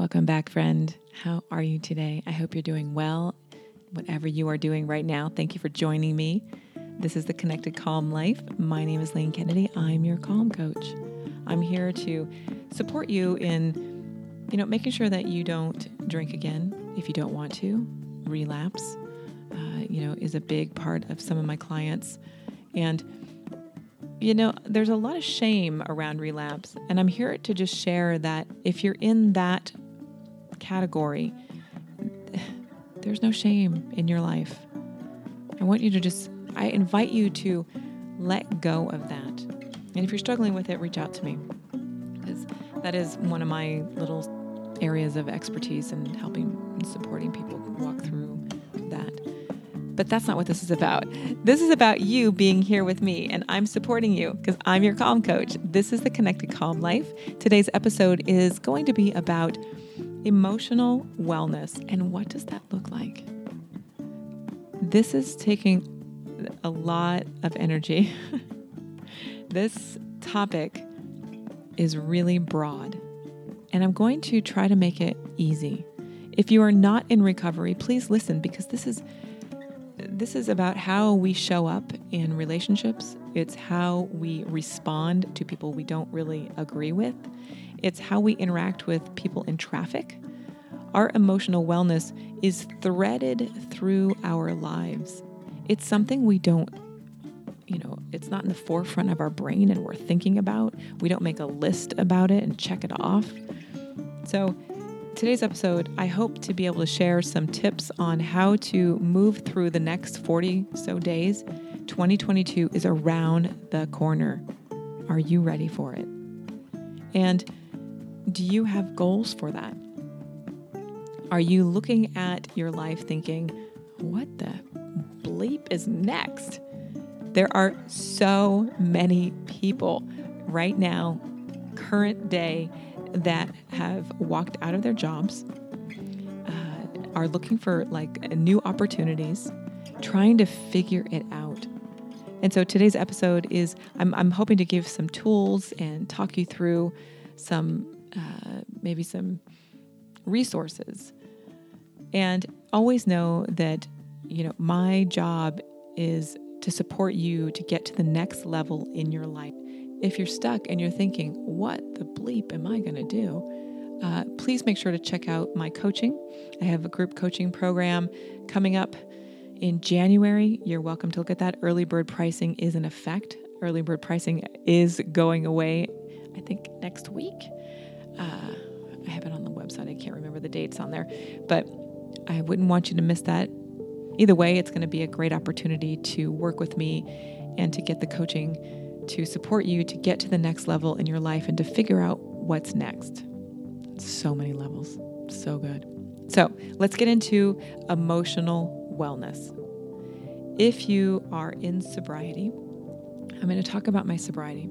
Welcome back, friend. How are you today? I hope you're doing well. Whatever you are doing right now, thank you for joining me. This is the Connected Calm Life. My name is Lane Kennedy. I'm your calm coach. I'm here to support you in, you know, making sure that you don't drink again if you don't want to. Relapse, uh, you know, is a big part of some of my clients, and you know, there's a lot of shame around relapse, and I'm here to just share that if you're in that category, there's no shame in your life. I want you to just, I invite you to let go of that. And if you're struggling with it, reach out to me because that is one of my little areas of expertise in helping and supporting people walk through that. But that's not what this is about. This is about you being here with me, and I'm supporting you because I'm your calm coach. This is the Connected Calm Life. Today's episode is going to be about Emotional wellness. And what does that look like? This is taking a lot of energy. this topic is really broad, and I'm going to try to make it easy. If you are not in recovery, please listen because this is this is about how we show up in relationships. It's how we respond to people we don't really agree with. It's how we interact with people in traffic. Our emotional wellness is threaded through our lives. It's something we don't, you know, it's not in the forefront of our brain and we're thinking about. We don't make a list about it and check it off. So, today's episode, I hope to be able to share some tips on how to move through the next 40 so days. 2022 is around the corner. Are you ready for it? And do you have goals for that? Are you looking at your life thinking, what the bleep is next? There are so many people right now, current day, that have walked out of their jobs, uh, are looking for like new opportunities, trying to figure it out. And so today's episode is I'm, I'm hoping to give some tools and talk you through some uh, maybe some resources. And always know that, you know, my job is to support you to get to the next level in your life. If you're stuck and you're thinking, what the bleep am I going to do? Uh, please make sure to check out my coaching. I have a group coaching program coming up in January. You're welcome to look at that. Early bird pricing is in effect. Early bird pricing is going away, I think, next week. Uh, I have it on the website. I can't remember the dates on there, but I wouldn't want you to miss that. Either way, it's going to be a great opportunity to work with me and to get the coaching to support you to get to the next level in your life and to figure out what's next. So many levels. So good. So let's get into emotional wellness. If you are in sobriety, I'm going to talk about my sobriety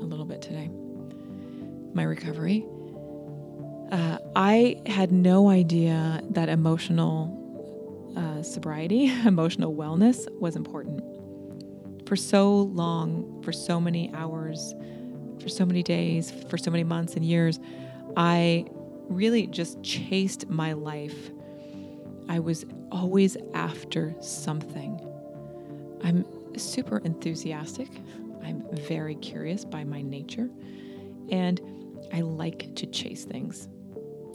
a little bit today, my recovery. Uh, I had no idea that emotional uh, sobriety, emotional wellness was important. For so long, for so many hours, for so many days, for so many months and years, I really just chased my life. I was always after something. I'm super enthusiastic. I'm very curious by my nature. And I like to chase things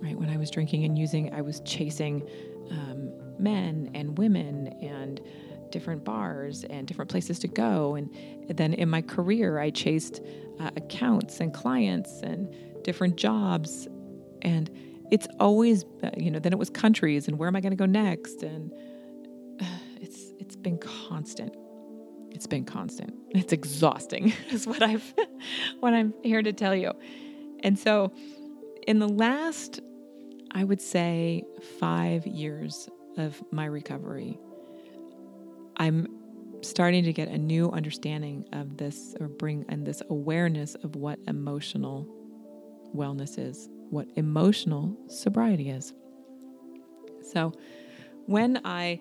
right? When I was drinking and using, I was chasing um, men and women and different bars and different places to go. And then in my career, I chased uh, accounts and clients and different jobs. And it's always, uh, you know, then it was countries and where am I going to go next? And it's it's been constant. It's been constant. It's exhausting, is what I've what I'm here to tell you. And so, in the last I would say five years of my recovery, I'm starting to get a new understanding of this or bring and this awareness of what emotional wellness is, what emotional sobriety is. So, when I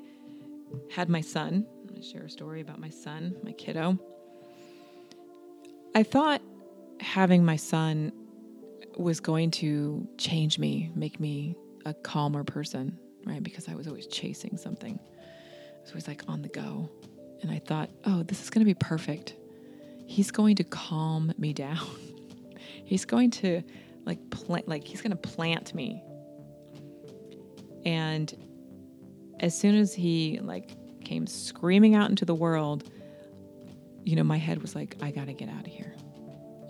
had my son, I'm going to share a story about my son, my kiddo. I thought having my son was going to change me, make me a calmer person, right? Because I was always chasing something. I was always like on the go. And I thought, oh, this is going to be perfect. He's going to calm me down. he's going to like plant, like he's to plant me. And as soon as he like came screaming out into the world, you know, my head was like, I got to get out of here.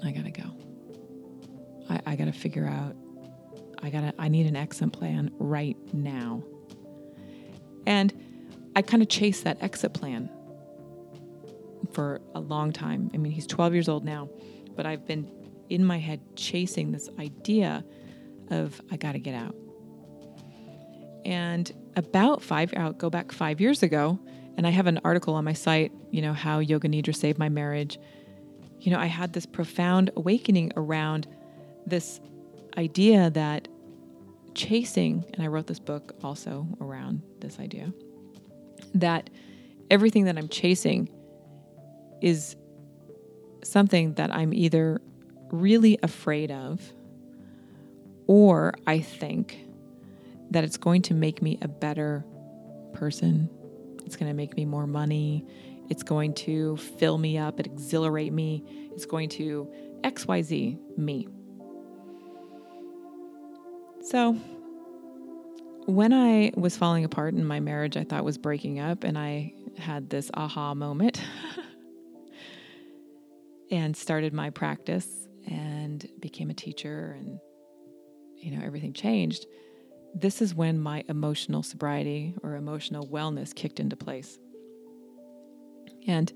I got to go. I, I got to figure out, I got to, I need an exit plan right now. And I kind of chased that exit plan for a long time. I mean, he's 12 years old now, but I've been in my head chasing this idea of I got to get out. And about five, I'll go back five years ago, and I have an article on my site, you know, how Yoga Nidra saved my marriage. You know, I had this profound awakening around this idea that chasing, and I wrote this book also around this idea, that everything that I'm chasing is something that I'm either really afraid of or I think that it's going to make me a better person. It's going to make me more money. It's going to fill me up, it exhilarate me. It's going to XYZ me. So, when I was falling apart in my marriage, I thought was breaking up, and I had this aha moment and started my practice and became a teacher, and you know, everything changed this is when my emotional sobriety or emotional wellness kicked into place. And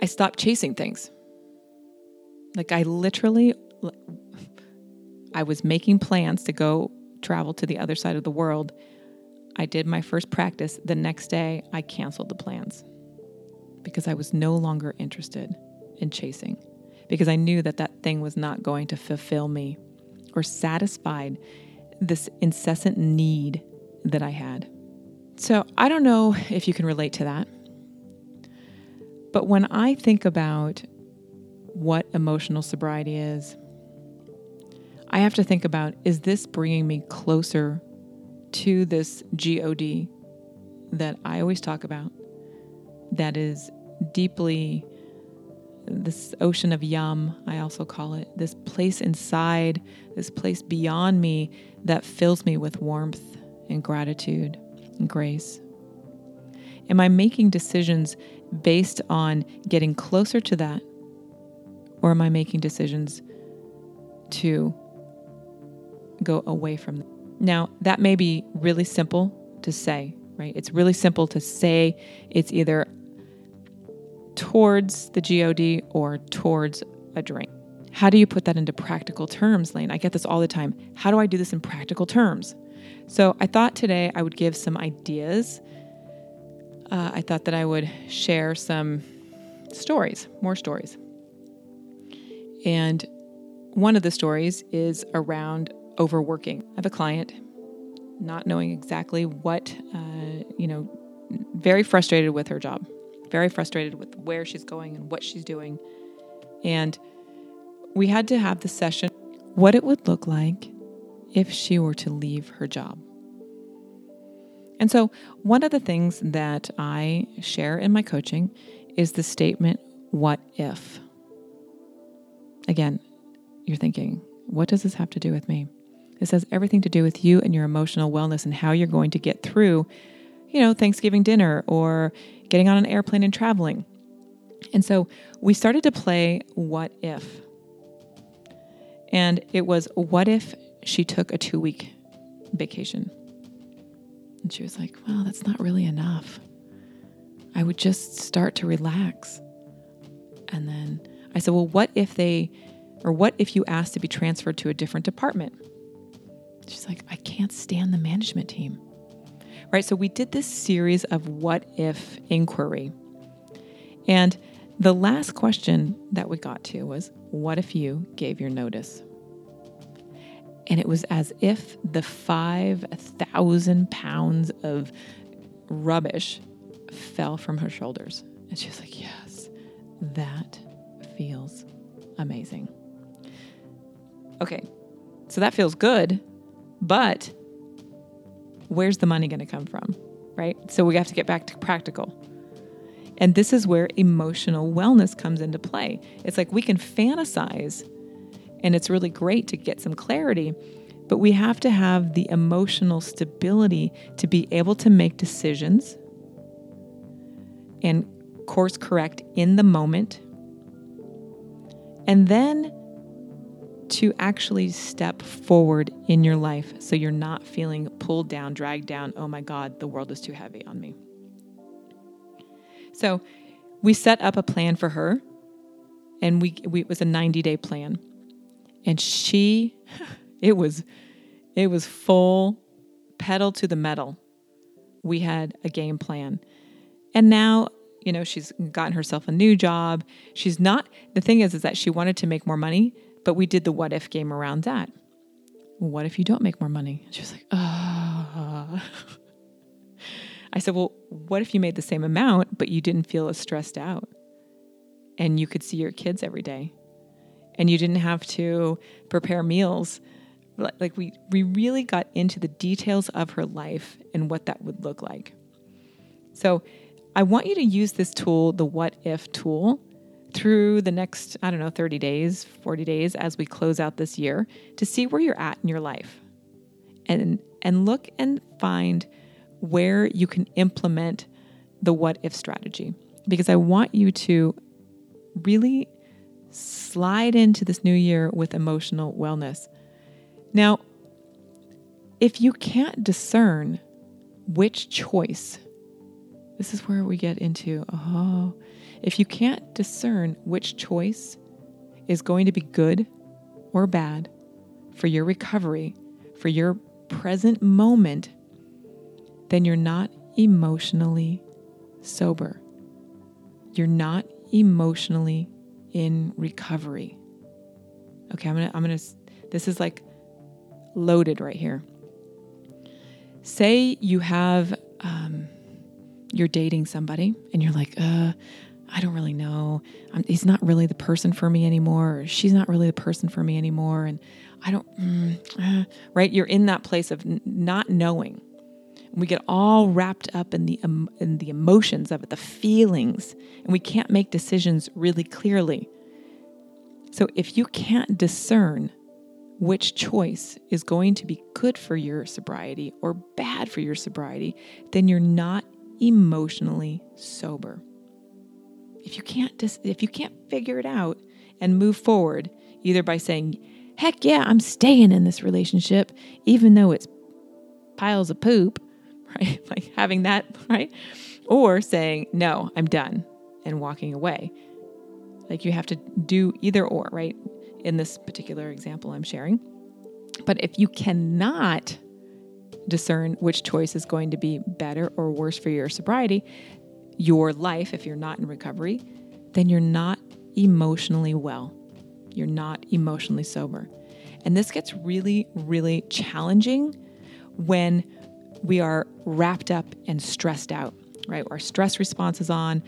I stopped chasing things. Like I literally I was making plans to go travel to the other side of the world. I did my first practice. The next day, I canceled the plans because I was no longer interested in chasing because I knew that that thing was not going to fulfill me or satisfied this incessant need that I had. So I don't know if you can relate to that. But when I think about what emotional sobriety is, I have to think about is this bringing me closer to this God that I always talk about, that is deeply this ocean of yum, I also call it, this place inside, this place beyond me that fills me with warmth and gratitude and grace? Am I making decisions based on getting closer to that? Or am I making decisions to go away from that? Now, that may be really simple to say, right? It's really simple to say it's either towards the God or towards a drink. How do you put that into practical terms, Lane? I get this all the time. How do I do this in practical terms? So I thought today I would give some ideas. Uh, I thought that I would share some stories, more stories. And one of the stories is around overworking. I have a client not knowing exactly what, uh, you know, very frustrated with her job, very frustrated with where she's going and what she's doing. And we had to have the session what it would look like if she were to leave her job. And so, one of the things that I share in my coaching is the statement, What if? Again, you're thinking, What does this have to do with me? This has everything to do with you and your emotional wellness and how you're going to get through, you know, Thanksgiving dinner or getting on an airplane and traveling. And so we started to play what if. And it was, what if she took a two week vacation? And she was like, well, that's not really enough. I would just start to relax. And then I said, well, what if they, or what if you asked to be transferred to a different department? She's like, I can't stand the management team. Right. So we did this series of what if inquiry. And the last question that we got to was, what if you gave your notice? And it was as if the 5,000 pounds of rubbish fell from her shoulders. And she was like, Yes, that feels amazing. Okay, So that feels good, but where's the money going to come from? Right? So we have to get back to practical. And this is where emotional wellness comes into play. It's like we can fantasize, and it's really great to get some clarity, but we have to have the emotional stability to be able to make decisions and course correct in the moment. And then to actually step forward in your life so you're not feeling pulled down, dragged down. Oh my God, the world is too heavy on me. So we set up a plan for her, and we, we it was a 90 day plan. And she, it was, it was full pedal to the metal. We had a game plan. And now, you know, she's gotten herself a new job. She's not, the thing is, is that she wanted to make more money, but we did the what if game around that. What if you don't make more money? she was like, oh. I said, well, what if you made the same amount, but you didn't feel as stressed out? And you could see your kids every day. And you didn't have to prepare meals. Like we, we really got into the details of her life and what that would look like. So I want you to use this tool, the what if tool, through the next, I don't know, 30 days, 40 days as we close out this year to see where you're at in your life. And and look and find where you can implement the what if strategy because I want you to really slide into this new year with emotional wellness. Now, if you can't discern which choice, this is where we get into, oh, if you can't discern which choice is going to be good or bad for your recovery, for your present moment, then you're not emotionally sober. You're not emotionally in recovery. Okay, I'm gonna, I'm gonna, this is like loaded right here. Say you have, um, you're dating somebody and you're like, uh, I don't really know. I'm, he's not really the person for me anymore, or she's not really the person for me anymore. And I don't, mm, uh, right? You're in that place of n- not knowing. we get all wrapped up in the um, in the emotions of it, the feelings, and we can't make decisions really clearly. So if you can't discern which choice is going to be good for your sobriety or bad for your sobriety, then you're not emotionally sober if you can't dis- if you can't figure it out and move forward either by saying heck yeah i'm staying in this relationship even though it's piles of poop right? Like having that right? Or saying no i'm done and walking away. Like you have to do either or right? In this particular example i'm sharing. But if you cannot discern which choice is going to be better or worse for your sobriety your life, if you're not in recovery, then you're not emotionally well. You're not emotionally sober. And this gets really, really challenging when we are wrapped up and stressed out, right? Our stress response is on,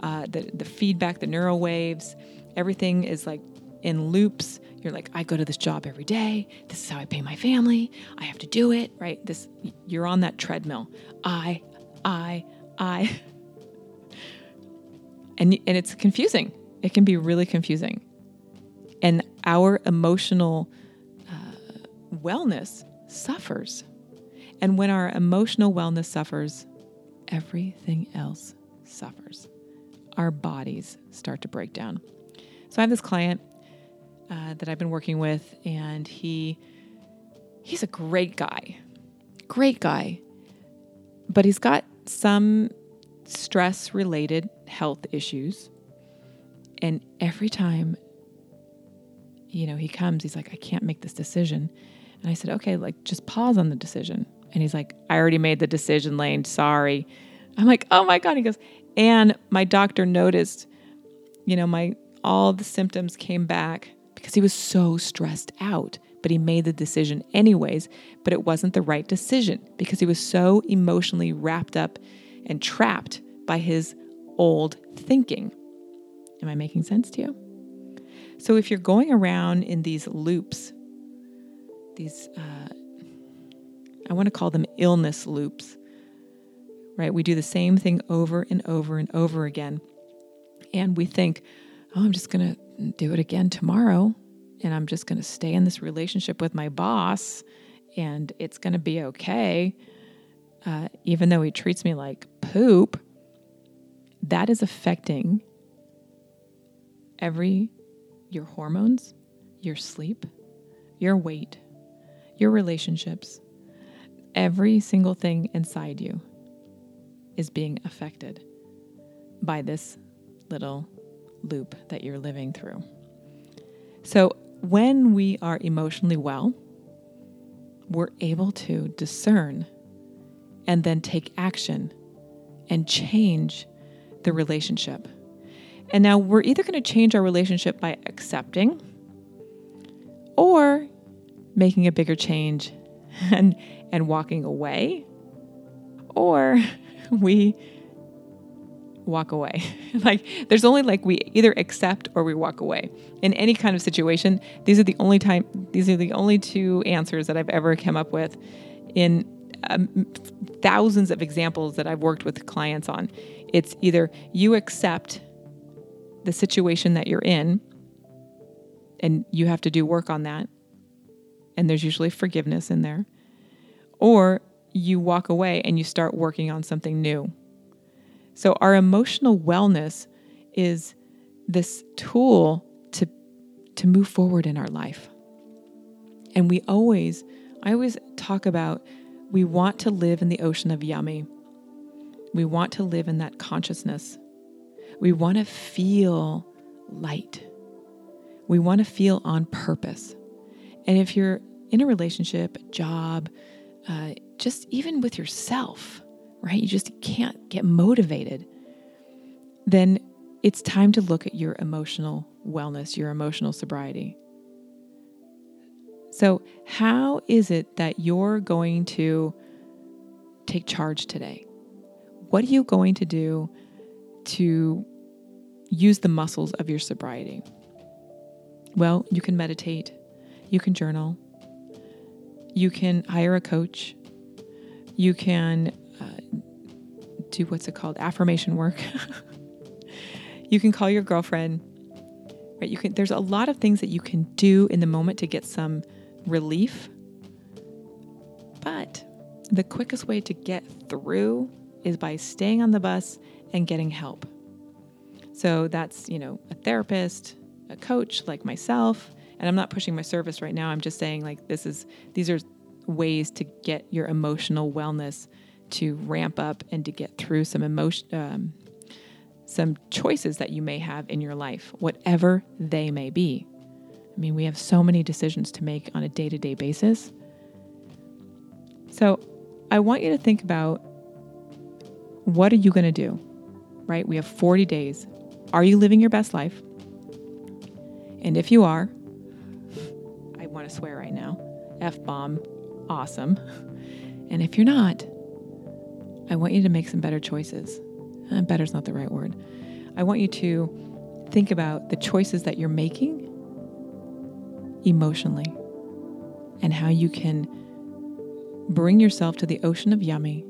uh, the, the feedback, the neural waves, everything is like in loops. You're like, I go to this job every day. This is how I pay my family. I have to do it, right? This, you're on that treadmill. I, I, I. and and it's confusing. It can be really confusing, and our emotional uh, wellness suffers. And when our emotional wellness suffers, everything else suffers. Our bodies start to break down. So I have this client uh, that I've been working with, and he he's a great guy, great guy, but he's got some stress related health issues. And every time, you know, he comes, he's like, I can't make this decision. And I said, okay, like just pause on the decision. And he's like, I already made the decision, Lane. Sorry. I'm like, oh my God. He goes, and my doctor noticed, you know, my all the symptoms came back because he was so stressed out. But he made the decision anyways, but it wasn't the right decision because he was so emotionally wrapped up and trapped by his old thinking. Am I making sense to you? So if you're going around in these loops, these uh, I want to call them illness loops. Right? We do the same thing over and over and over again. And we think, oh, I'm just going to do it again tomorrow. And I'm just going to stay in this relationship with my boss and it's going to be okay. Uh, even though he treats me like poop, that is affecting every your hormones, your sleep, your weight, your relationships, every single thing inside you is being affected by this little loop that you're living through. So, when we are emotionally well, we're able to discern and then take action and change the relationship. And now we're either going to change our relationship by accepting or making a bigger change and and walking away or we walk away. like there's only like we either accept or we walk away. In any kind of situation, these are the only time these are the only two answers that I've ever come up with in um, thousands of examples that I've worked with clients on. It's either you accept the situation that you're in and you have to do work on that and there's usually forgiveness in there or you walk away and you start working on something new so, our emotional wellness is this tool to, to move forward in our life. And we always, I always talk about we want to live in the ocean of yummy. We want to live in that consciousness. We want to feel light. We want to feel on purpose. And if you're in a relationship, job, uh, just even with yourself, right? You just can't get motivated. Then it's time to look at your emotional wellness, your emotional sobriety. So, how is it that you're going to take charge today? What are you going to do to use the muscles of your sobriety? Well, you can meditate, you can journal, you can hire a coach, you can uh, do what's it called affirmation work. you can call your girlfriend. Right? You can there's a lot of things that you can do in the moment to get some relief. But the quickest way to get through is by staying on the bus and getting help. So that's, you know, a therapist, a coach like myself, and I'm not pushing my service right now. I'm just saying like this is these are ways to get your emotional wellness to ramp up and to get through some emotion, um, some choices that you may have in your life, whatever they may be. I mean, we have so many decisions to make on a day to day basis. So I want you to think about what are you going to do, right? We have 40 days. Are you living your best life? And if you are, I want to swear right now, F bomb, awesome. And if you're not, I want you to make some better choices. Uh, and better is not the right word. I want you to think about the choices that you're making emotionally and how you can bring yourself to the ocean of yummy,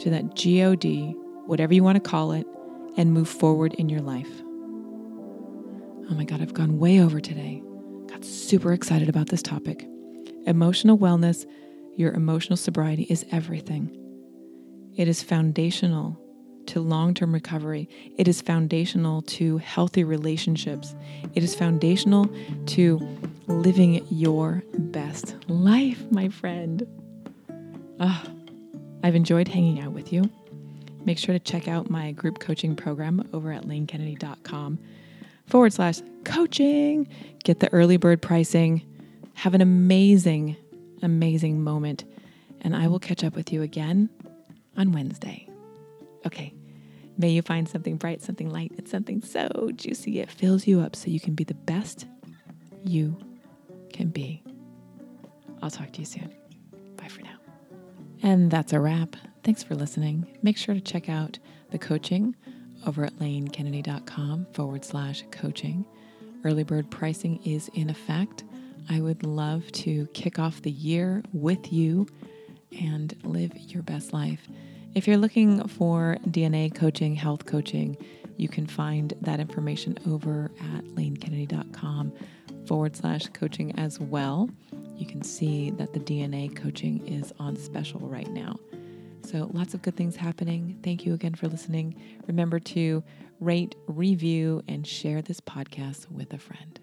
to that God, whatever you want to call it, and move forward in your life. Oh my God, I've gone way over today. Got super excited about this topic. Emotional wellness, your emotional sobriety is everything. It is foundational to long term recovery. It is foundational to healthy relationships. It is foundational to living your best life, my friend. Oh, I've enjoyed hanging out with you. Make sure to check out my group coaching program over at lanekennedy.com forward slash coaching. Get the early bird pricing. Have an amazing, amazing moment. And I will catch up with you again on Wednesday. Okay, may you find something bright, something light, and something so juicy it fills you up so you can be the best you can be. I'll talk to you soon. Bye for now. And that's a wrap. Thanks for listening. Make sure to check out the coaching over at lanekennedy.com forward slash coaching. Early bird pricing is in effect I would love to kick off the year with you and live your best life. If you're looking for DNA coaching, health coaching, you can find that information over at lanekennedy.com forward slash coaching as well. You can see that the DNA coaching is on special right now. So, lots of good things happening. Thank you again for listening. Remember to rate, review, and share this podcast with a friend.